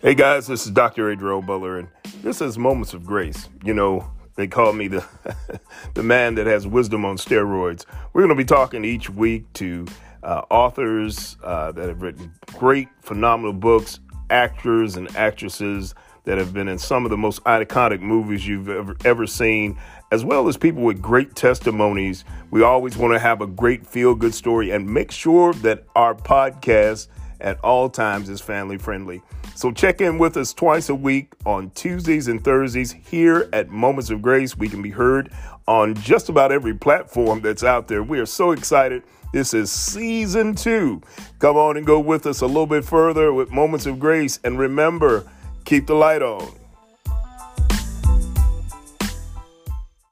Hey guys, this is Dr. Adriel Butler, and this is Moments of Grace. You know, they call me the the man that has wisdom on steroids. We're going to be talking each week to uh, authors uh, that have written great, phenomenal books, actors and actresses that have been in some of the most iconic movies you've ever ever seen, as well as people with great testimonies. We always want to have a great feel good story and make sure that our podcast at all times is family friendly. So check in with us twice a week on Tuesdays and Thursdays here at Moments of Grace. We can be heard on just about every platform that's out there. We are so excited. This is season two. Come on and go with us a little bit further with Moments of Grace. And remember, keep the light on.